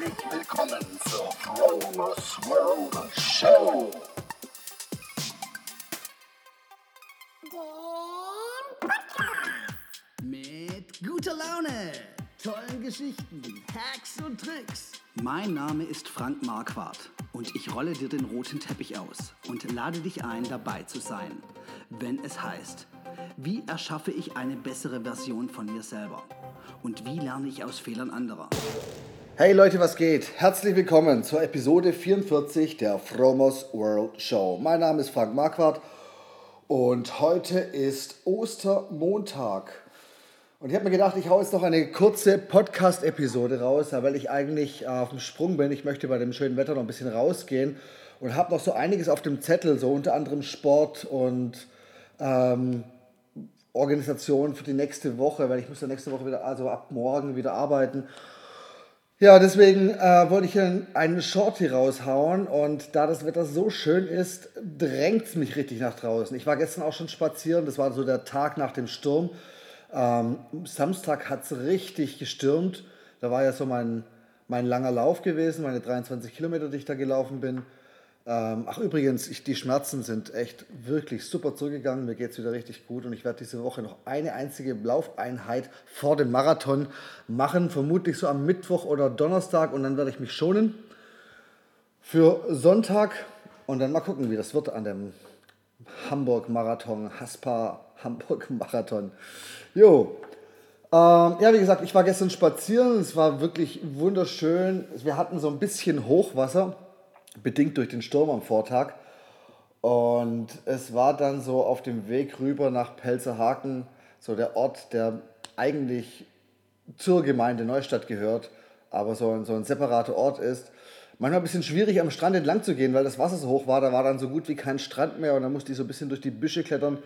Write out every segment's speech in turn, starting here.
Herzlich willkommen zur Fromos World Show. Mit guter Laune, tollen Geschichten, Hacks und Tricks. Mein Name ist Frank Marquardt und ich rolle dir den roten Teppich aus und lade dich ein, dabei zu sein, wenn es heißt, wie erschaffe ich eine bessere Version von mir selber und wie lerne ich aus Fehlern anderer. Hey Leute, was geht? Herzlich willkommen zur Episode 44 der Fromos World Show. Mein Name ist Frank Marquardt und heute ist Ostermontag. Und ich habe mir gedacht, ich haue jetzt noch eine kurze Podcast-Episode raus, weil ich eigentlich auf dem Sprung bin. Ich möchte bei dem schönen Wetter noch ein bisschen rausgehen und habe noch so einiges auf dem Zettel, so unter anderem Sport und ähm, Organisation für die nächste Woche, weil ich muss ja nächste Woche wieder, also ab morgen wieder arbeiten. Ja, deswegen äh, wollte ich einen Shorty raushauen und da das Wetter so schön ist, drängt es mich richtig nach draußen. Ich war gestern auch schon spazieren, das war so der Tag nach dem Sturm. Ähm, Samstag hat es richtig gestürmt. Da war ja so mein, mein langer Lauf gewesen, meine 23 Kilometer, die ich da gelaufen bin. Ähm, ach übrigens, ich, die Schmerzen sind echt wirklich super zurückgegangen. Mir geht es wieder richtig gut und ich werde diese Woche noch eine einzige Laufeinheit vor dem Marathon machen, vermutlich so am Mittwoch oder Donnerstag und dann werde ich mich schonen für Sonntag und dann mal gucken, wie das wird an dem Hamburg-Marathon, Haspa Hamburg-Marathon. Jo, ähm, ja, wie gesagt, ich war gestern spazieren, es war wirklich wunderschön. Wir hatten so ein bisschen Hochwasser bedingt durch den Sturm am Vortag. Und es war dann so auf dem Weg rüber nach Pelzerhaken, so der Ort, der eigentlich zur Gemeinde Neustadt gehört, aber so ein, so ein separater Ort ist. Manchmal ein bisschen schwierig am Strand entlang zu gehen, weil das Wasser so hoch war. Da war dann so gut wie kein Strand mehr und dann musste ich so ein bisschen durch die Büsche klettern.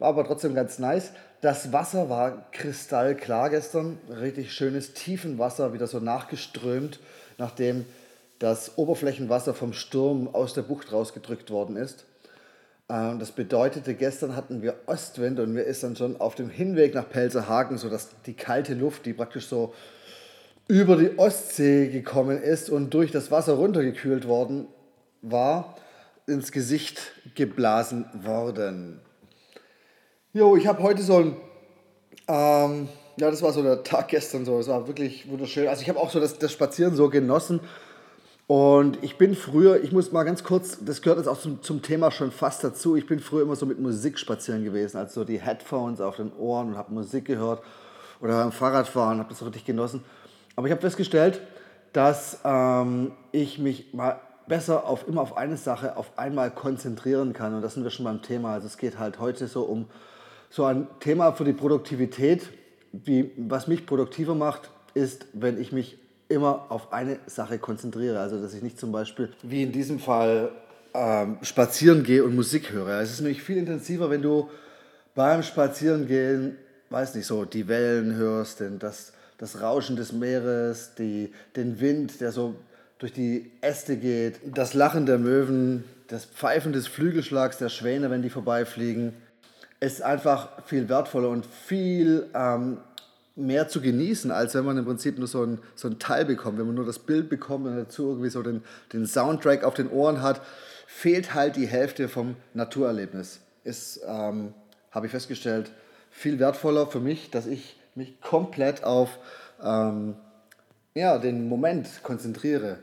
War aber trotzdem ganz nice. Das Wasser war kristallklar gestern. Richtig schönes Tiefenwasser, wieder so nachgeströmt, nachdem das Oberflächenwasser vom Sturm aus der Bucht rausgedrückt worden ist. Ähm, das bedeutete, gestern hatten wir Ostwind und mir ist dann schon auf dem Hinweg nach Pelzerhaken so, dass die kalte Luft, die praktisch so über die Ostsee gekommen ist und durch das Wasser runtergekühlt worden war, ins Gesicht geblasen worden. Jo, ich habe heute so ein, ähm, ja, das war so der Tag gestern so, es war wirklich wunderschön. Also ich habe auch so das, das Spazieren so genossen und ich bin früher, ich muss mal ganz kurz, das gehört jetzt auch zum, zum Thema schon fast dazu, ich bin früher immer so mit Musik spazieren gewesen, also so die Headphones auf den Ohren und habe Musik gehört oder beim Fahrradfahren, habe das richtig genossen. Aber ich habe festgestellt, dass ähm, ich mich mal besser auf immer auf eine Sache auf einmal konzentrieren kann. Und das sind wir schon beim Thema. Also es geht halt heute so um so ein Thema für die Produktivität. Wie, was mich produktiver macht, ist, wenn ich mich immer auf eine Sache konzentriere. Also, dass ich nicht zum Beispiel, wie in diesem Fall, ähm, spazieren gehe und Musik höre. Es ist nämlich viel intensiver, wenn du beim Spazierengehen, weiß nicht so, die Wellen hörst, denn das, das Rauschen des Meeres, die, den Wind, der so durch die Äste geht, das Lachen der Möwen, das Pfeifen des Flügelschlags der Schwäne, wenn die vorbeifliegen, ist einfach viel wertvoller und viel ähm, mehr zu genießen, als wenn man im Prinzip nur so ein, so ein Teil bekommt. Wenn man nur das Bild bekommt und dazu irgendwie so den, den Soundtrack auf den Ohren hat, fehlt halt die Hälfte vom Naturerlebnis. Ist, ähm, habe ich festgestellt, viel wertvoller für mich, dass ich mich komplett auf ähm, ja, den Moment konzentriere.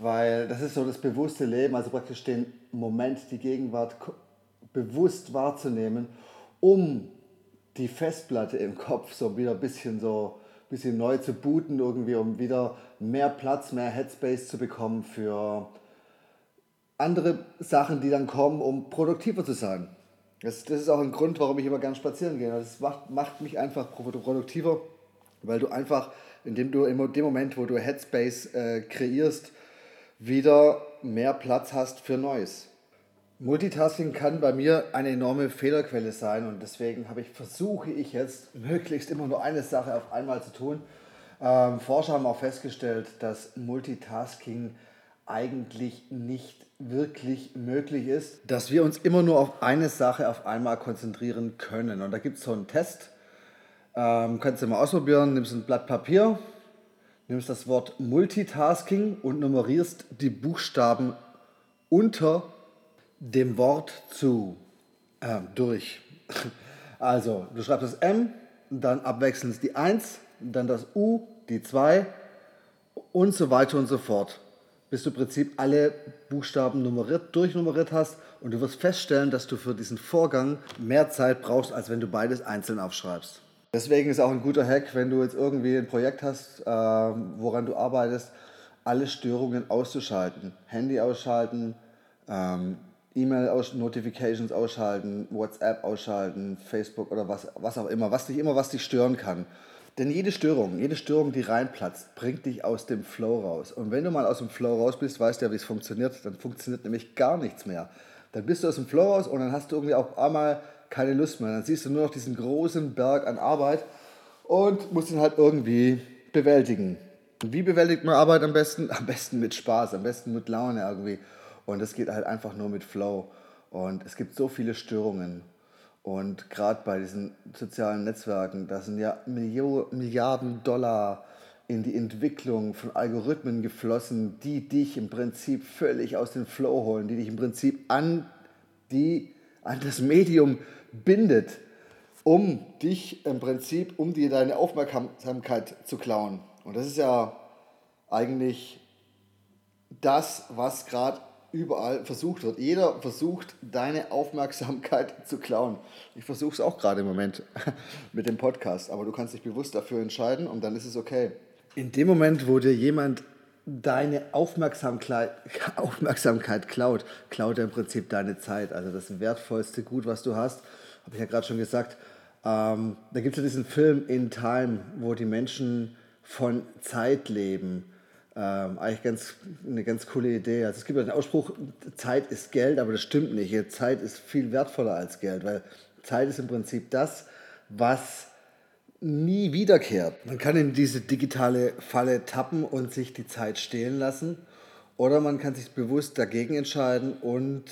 Weil das ist so das bewusste Leben, also praktisch den Moment, die Gegenwart bewusst wahrzunehmen, um die Festplatte im Kopf so wieder ein bisschen so bisschen neu zu booten, irgendwie, um wieder mehr Platz, mehr Headspace zu bekommen für andere Sachen, die dann kommen, um produktiver zu sein. Das, das ist auch ein Grund, warum ich immer gern spazieren gehe. Das macht, macht mich einfach produktiver, weil du einfach, indem du in dem Moment, wo du Headspace äh, kreierst, wieder mehr Platz hast für Neues. Multitasking kann bei mir eine enorme Fehlerquelle sein und deswegen habe ich, versuche ich jetzt möglichst immer nur eine Sache auf einmal zu tun. Ähm, Forscher haben auch festgestellt, dass Multitasking eigentlich nicht wirklich möglich ist, dass wir uns immer nur auf eine Sache auf einmal konzentrieren können. Und da gibt es so einen Test, ähm, kannst du mal ausprobieren, nimmst ein Blatt Papier, nimmst das Wort Multitasking und nummerierst die Buchstaben unter dem Wort zu äh, durch. Also, du schreibst das M, dann abwechselnd die 1, dann das U, die 2 und so weiter und so fort. Bis du im Prinzip alle Buchstaben nummeriert, durchnummeriert hast und du wirst feststellen, dass du für diesen Vorgang mehr Zeit brauchst, als wenn du beides einzeln aufschreibst. Deswegen ist auch ein guter Hack, wenn du jetzt irgendwie ein Projekt hast, äh, woran du arbeitest, alle Störungen auszuschalten. Handy ausschalten, ähm, E-Mail-Notifications ausschalten, WhatsApp ausschalten, Facebook oder was, was auch immer, was dich immer, was dich stören kann. Denn jede Störung, jede Störung, die reinplatzt, bringt dich aus dem Flow raus. Und wenn du mal aus dem Flow raus bist, weißt du ja, wie es funktioniert, dann funktioniert nämlich gar nichts mehr. Dann bist du aus dem Flow raus und dann hast du irgendwie auch einmal keine Lust mehr. Dann siehst du nur noch diesen großen Berg an Arbeit und musst ihn halt irgendwie bewältigen. Wie bewältigt man Arbeit am besten? Am besten mit Spaß, am besten mit Laune irgendwie. Und das geht halt einfach nur mit Flow. Und es gibt so viele Störungen. Und gerade bei diesen sozialen Netzwerken, da sind ja Milliarden Dollar in die Entwicklung von Algorithmen geflossen, die dich im Prinzip völlig aus dem Flow holen, die dich im Prinzip an, die, an das Medium bindet, um dich im Prinzip, um dir deine Aufmerksamkeit zu klauen. Und das ist ja eigentlich das, was gerade überall versucht wird. Jeder versucht, deine Aufmerksamkeit zu klauen. Ich versuche es auch gerade im Moment mit dem Podcast, aber du kannst dich bewusst dafür entscheiden und dann ist es okay. In dem Moment, wo dir jemand deine Aufmerksamkeit, Aufmerksamkeit klaut, klaut er im Prinzip deine Zeit. Also das wertvollste Gut, was du hast, habe ich ja gerade schon gesagt. Ähm, da gibt es ja diesen Film In Time, wo die Menschen von Zeit leben ähm, eigentlich ganz, eine ganz coole Idee. Also es gibt ja den Ausspruch, Zeit ist Geld, aber das stimmt nicht. Zeit ist viel wertvoller als Geld, weil Zeit ist im Prinzip das, was nie wiederkehrt. Man kann in diese digitale Falle tappen und sich die Zeit stehlen lassen oder man kann sich bewusst dagegen entscheiden und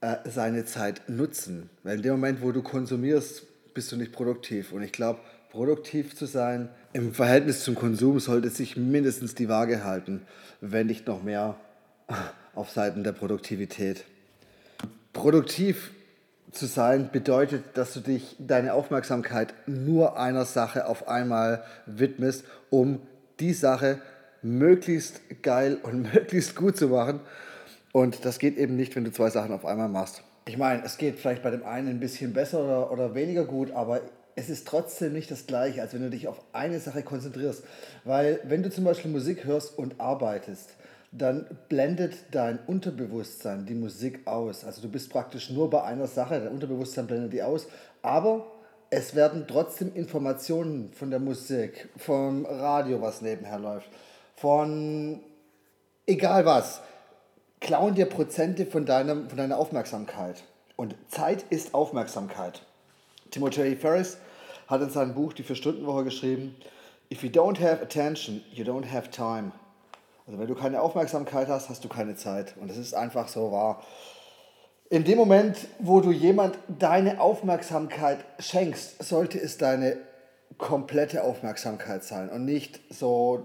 äh, seine Zeit nutzen. Weil in dem Moment, wo du konsumierst, bist du nicht produktiv. Und ich glaube, produktiv zu sein. Im Verhältnis zum Konsum sollte sich mindestens die Waage halten, wenn nicht noch mehr auf Seiten der Produktivität. Produktiv zu sein bedeutet, dass du dich deine Aufmerksamkeit nur einer Sache auf einmal widmest, um die Sache möglichst geil und möglichst gut zu machen. Und das geht eben nicht, wenn du zwei Sachen auf einmal machst. Ich meine, es geht vielleicht bei dem einen ein bisschen besser oder, oder weniger gut, aber es ist trotzdem nicht das gleiche, als wenn du dich auf eine Sache konzentrierst. Weil wenn du zum Beispiel Musik hörst und arbeitest, dann blendet dein Unterbewusstsein die Musik aus. Also du bist praktisch nur bei einer Sache, dein Unterbewusstsein blendet die aus, aber es werden trotzdem Informationen von der Musik, vom Radio, was nebenher läuft, von egal was, klauen dir Prozente von, deinem, von deiner Aufmerksamkeit. Und Zeit ist Aufmerksamkeit. Timothy Ferris hat in seinem Buch Die Vier-Stunden-Woche geschrieben, If you don't have attention, you don't have time. Also wenn du keine Aufmerksamkeit hast, hast du keine Zeit. Und das ist einfach so wahr. In dem Moment, wo du jemand deine Aufmerksamkeit schenkst, sollte es deine komplette Aufmerksamkeit sein und nicht so,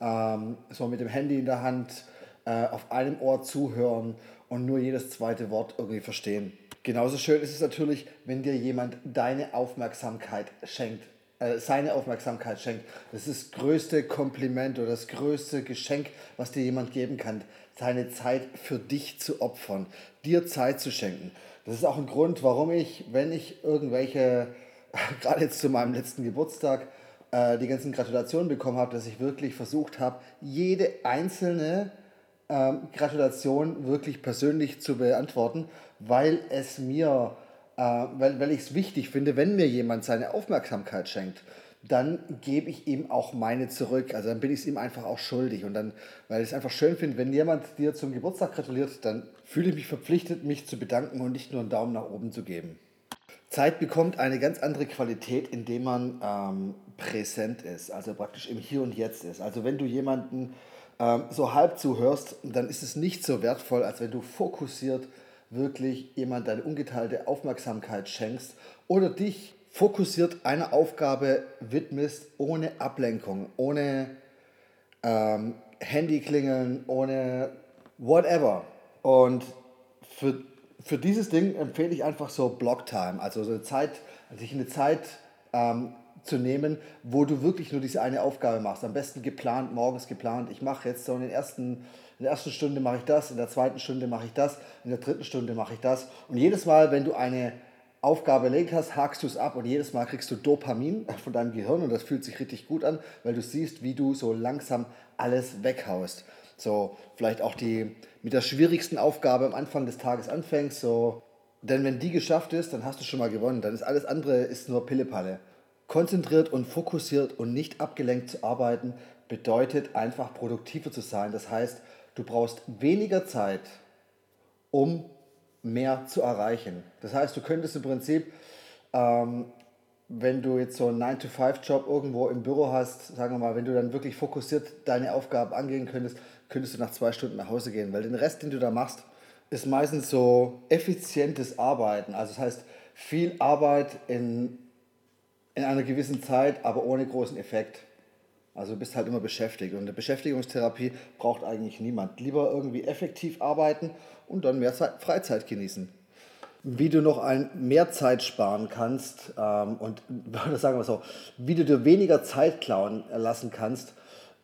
ähm, so mit dem Handy in der Hand äh, auf einem Ohr zuhören und nur jedes zweite Wort irgendwie verstehen. Genauso schön ist es natürlich, wenn dir jemand deine Aufmerksamkeit schenkt, äh, seine Aufmerksamkeit schenkt. Das ist das größte Kompliment oder das größte Geschenk, was dir jemand geben kann, seine Zeit für dich zu opfern, dir Zeit zu schenken. Das ist auch ein Grund, warum ich, wenn ich irgendwelche, gerade jetzt zu meinem letzten Geburtstag, äh, die ganzen Gratulationen bekommen habe, dass ich wirklich versucht habe, jede einzelne ähm, Gratulation wirklich persönlich zu beantworten, weil es mir, äh, weil, weil ich es wichtig finde, wenn mir jemand seine Aufmerksamkeit schenkt, dann gebe ich ihm auch meine zurück. Also dann bin ich es ihm einfach auch schuldig. Und dann, weil ich es einfach schön finde, wenn jemand dir zum Geburtstag gratuliert, dann fühle ich mich verpflichtet, mich zu bedanken und nicht nur einen Daumen nach oben zu geben. Zeit bekommt eine ganz andere Qualität, indem man ähm, präsent ist, also praktisch im Hier und Jetzt ist. Also wenn du jemanden ähm, so halb zuhörst, dann ist es nicht so wertvoll, als wenn du fokussiert wirklich jemand deine ungeteilte Aufmerksamkeit schenkst oder dich fokussiert einer Aufgabe widmest, ohne Ablenkung, ohne ähm, Handy klingeln, ohne whatever. Und für, für dieses Ding empfehle ich einfach so Blocktime, also so eine Zeit, sich eine Zeit ähm, zu nehmen, wo du wirklich nur diese eine Aufgabe machst. Am besten geplant, morgens geplant. Ich mache jetzt so in, den ersten, in der ersten Stunde mache ich das, in der zweiten Stunde mache ich das, in der dritten Stunde mache ich das. Und jedes Mal, wenn du eine Aufgabe erledigt hast, hakst du es ab und jedes Mal kriegst du Dopamin von deinem Gehirn und das fühlt sich richtig gut an, weil du siehst, wie du so langsam alles weghaust. So, vielleicht auch die mit der schwierigsten Aufgabe am Anfang des Tages anfängst, so, denn wenn die geschafft ist, dann hast du schon mal gewonnen, dann ist alles andere ist nur Pillepalle. Konzentriert und fokussiert und nicht abgelenkt zu arbeiten bedeutet einfach produktiver zu sein. Das heißt, du brauchst weniger Zeit, um mehr zu erreichen. Das heißt, du könntest im Prinzip, ähm, wenn du jetzt so einen 9-to-5-Job irgendwo im Büro hast, sagen wir mal, wenn du dann wirklich fokussiert deine Aufgaben angehen könntest, könntest du nach zwei Stunden nach Hause gehen, weil den Rest, den du da machst, ist meistens so effizientes Arbeiten. Also das heißt, viel Arbeit in in einer gewissen Zeit, aber ohne großen Effekt. Also du bist halt immer beschäftigt. Und eine Beschäftigungstherapie braucht eigentlich niemand. Lieber irgendwie effektiv arbeiten und dann mehr Zeit, Freizeit genießen. Wie du noch ein mehr Zeit sparen kannst ähm, und sagen wir so, wie du dir weniger Zeit klauen lassen kannst,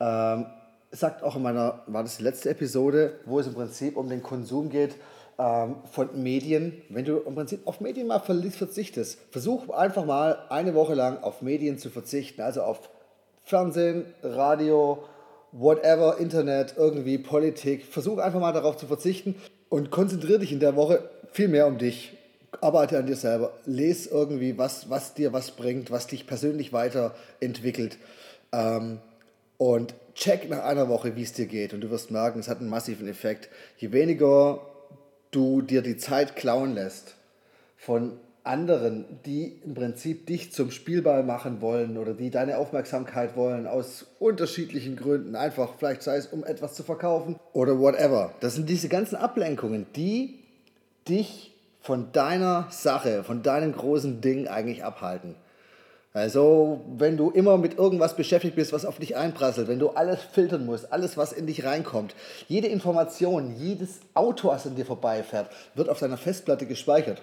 ähm, sagt auch in meiner, war das die letzte Episode, wo es im Prinzip um den Konsum geht, von Medien, wenn du im Prinzip auf Medien mal verzichtest, versuch einfach mal eine Woche lang auf Medien zu verzichten, also auf Fernsehen, Radio, whatever, Internet, irgendwie Politik. Versuch einfach mal darauf zu verzichten und konzentriere dich in der Woche viel mehr um dich. Arbeite an dir selber, lese irgendwie, was, was dir was bringt, was dich persönlich weiterentwickelt. Ähm, und check nach einer Woche, wie es dir geht. Und du wirst merken, es hat einen massiven Effekt. Je weniger du dir die Zeit klauen lässt von anderen, die im Prinzip dich zum Spielball machen wollen oder die deine Aufmerksamkeit wollen aus unterschiedlichen Gründen, einfach vielleicht sei es um etwas zu verkaufen oder whatever. Das sind diese ganzen Ablenkungen, die dich von deiner Sache, von deinem großen Ding eigentlich abhalten. Also, wenn du immer mit irgendwas beschäftigt bist, was auf dich einprasselt, wenn du alles filtern musst, alles, was in dich reinkommt, jede Information, jedes Auto, was an dir vorbeifährt, wird auf deiner Festplatte gespeichert.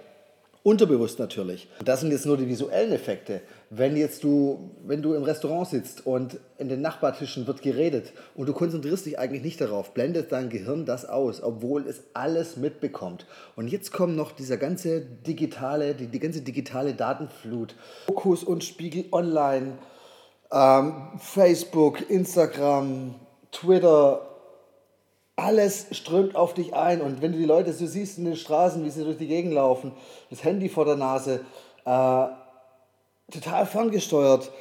Unterbewusst natürlich. Das sind jetzt nur die visuellen Effekte. Wenn jetzt du, wenn du im Restaurant sitzt und in den Nachbartischen wird geredet und du konzentrierst dich eigentlich nicht darauf, blendet dein Gehirn das aus, obwohl es alles mitbekommt. Und jetzt kommt noch dieser ganze digitale, die, die ganze digitale Datenflut. Fokus und Spiegel Online, ähm, Facebook, Instagram, Twitter, alles strömt auf dich ein. Und wenn du die Leute so siehst in den Straßen, wie sie durch die Gegend laufen, das Handy vor der Nase, äh, total ferngesteuert,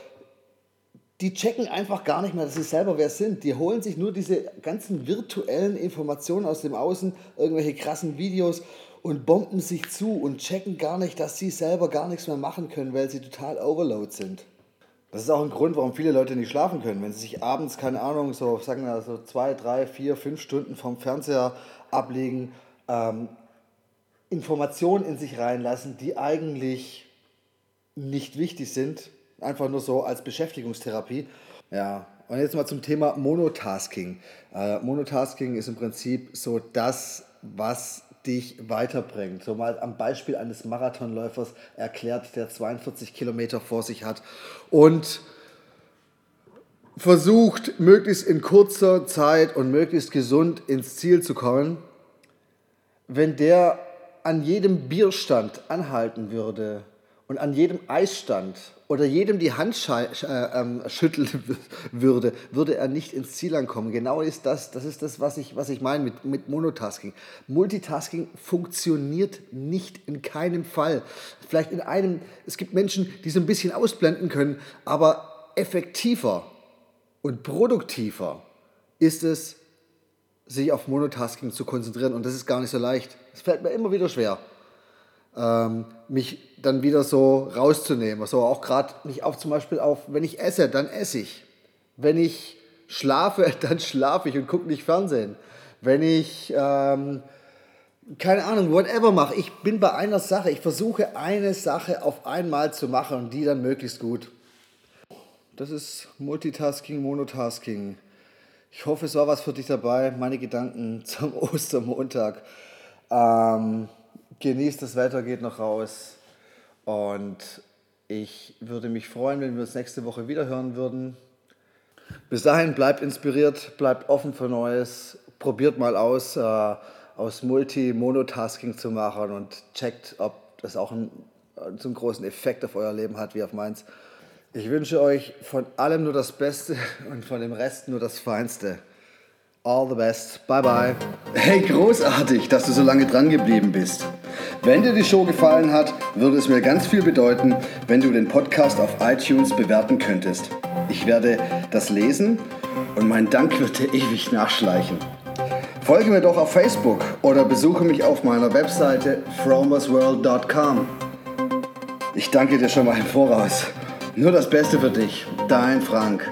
die checken einfach gar nicht mehr, dass sie selber wer sind. Die holen sich nur diese ganzen virtuellen Informationen aus dem Außen, irgendwelche krassen Videos und bomben sich zu und checken gar nicht, dass sie selber gar nichts mehr machen können, weil sie total overload sind. Das ist auch ein Grund, warum viele Leute nicht schlafen können. Wenn sie sich abends, keine Ahnung, so sagen wir so zwei, drei, vier, fünf Stunden vom Fernseher ablegen, ähm, Informationen in sich reinlassen, die eigentlich nicht wichtig sind, einfach nur so als Beschäftigungstherapie. Ja, und jetzt mal zum Thema Monotasking. Äh, Monotasking ist im Prinzip so das, was dich weiterbringt. So mal am Beispiel eines Marathonläufers erklärt, der 42 Kilometer vor sich hat und versucht, möglichst in kurzer Zeit und möglichst gesund ins Ziel zu kommen. Wenn der an jedem Bierstand anhalten würde und an jedem Eisstand oder jedem die Hand äh, ähm, schütteln würde, würde er nicht ins Ziel ankommen. Genau ist das, das ist das, was ich, was ich meine mit, mit Monotasking. Multitasking funktioniert nicht in keinem Fall. Vielleicht in einem, es gibt Menschen, die so ein bisschen ausblenden können, aber effektiver und produktiver ist es, sich auf Monotasking zu konzentrieren. Und das ist gar nicht so leicht. Es fällt mir immer wieder schwer ähm, mich dann wieder so rauszunehmen. So auch gerade nicht auf zum Beispiel auf, wenn ich esse, dann esse ich. Wenn ich schlafe, dann schlafe ich und gucke nicht Fernsehen. Wenn ich, ähm, keine Ahnung, whatever mache, ich bin bei einer Sache, ich versuche eine Sache auf einmal zu machen und die dann möglichst gut. Das ist Multitasking, Monotasking. Ich hoffe, es war was für dich dabei. Meine Gedanken zum Ostermontag. Ähm, genießt das Wetter, geht noch raus. Und ich würde mich freuen, wenn wir uns nächste Woche wieder hören würden. Bis dahin bleibt inspiriert, bleibt offen für Neues, probiert mal aus, äh, aus Multi-Monotasking zu machen und checkt, ob das auch einen, so einen großen Effekt auf euer Leben hat wie auf meins. Ich wünsche euch von allem nur das Beste und von dem Rest nur das Feinste. All the best. Bye bye. Hey, großartig, dass du so lange dran geblieben bist. Wenn dir die Show gefallen hat, würde es mir ganz viel bedeuten, wenn du den Podcast auf iTunes bewerten könntest. Ich werde das lesen und mein Dank wird dir ewig nachschleichen. Folge mir doch auf Facebook oder besuche mich auf meiner Webseite fromersworld.com. Ich danke dir schon mal im Voraus. Nur das Beste für dich, dein Frank.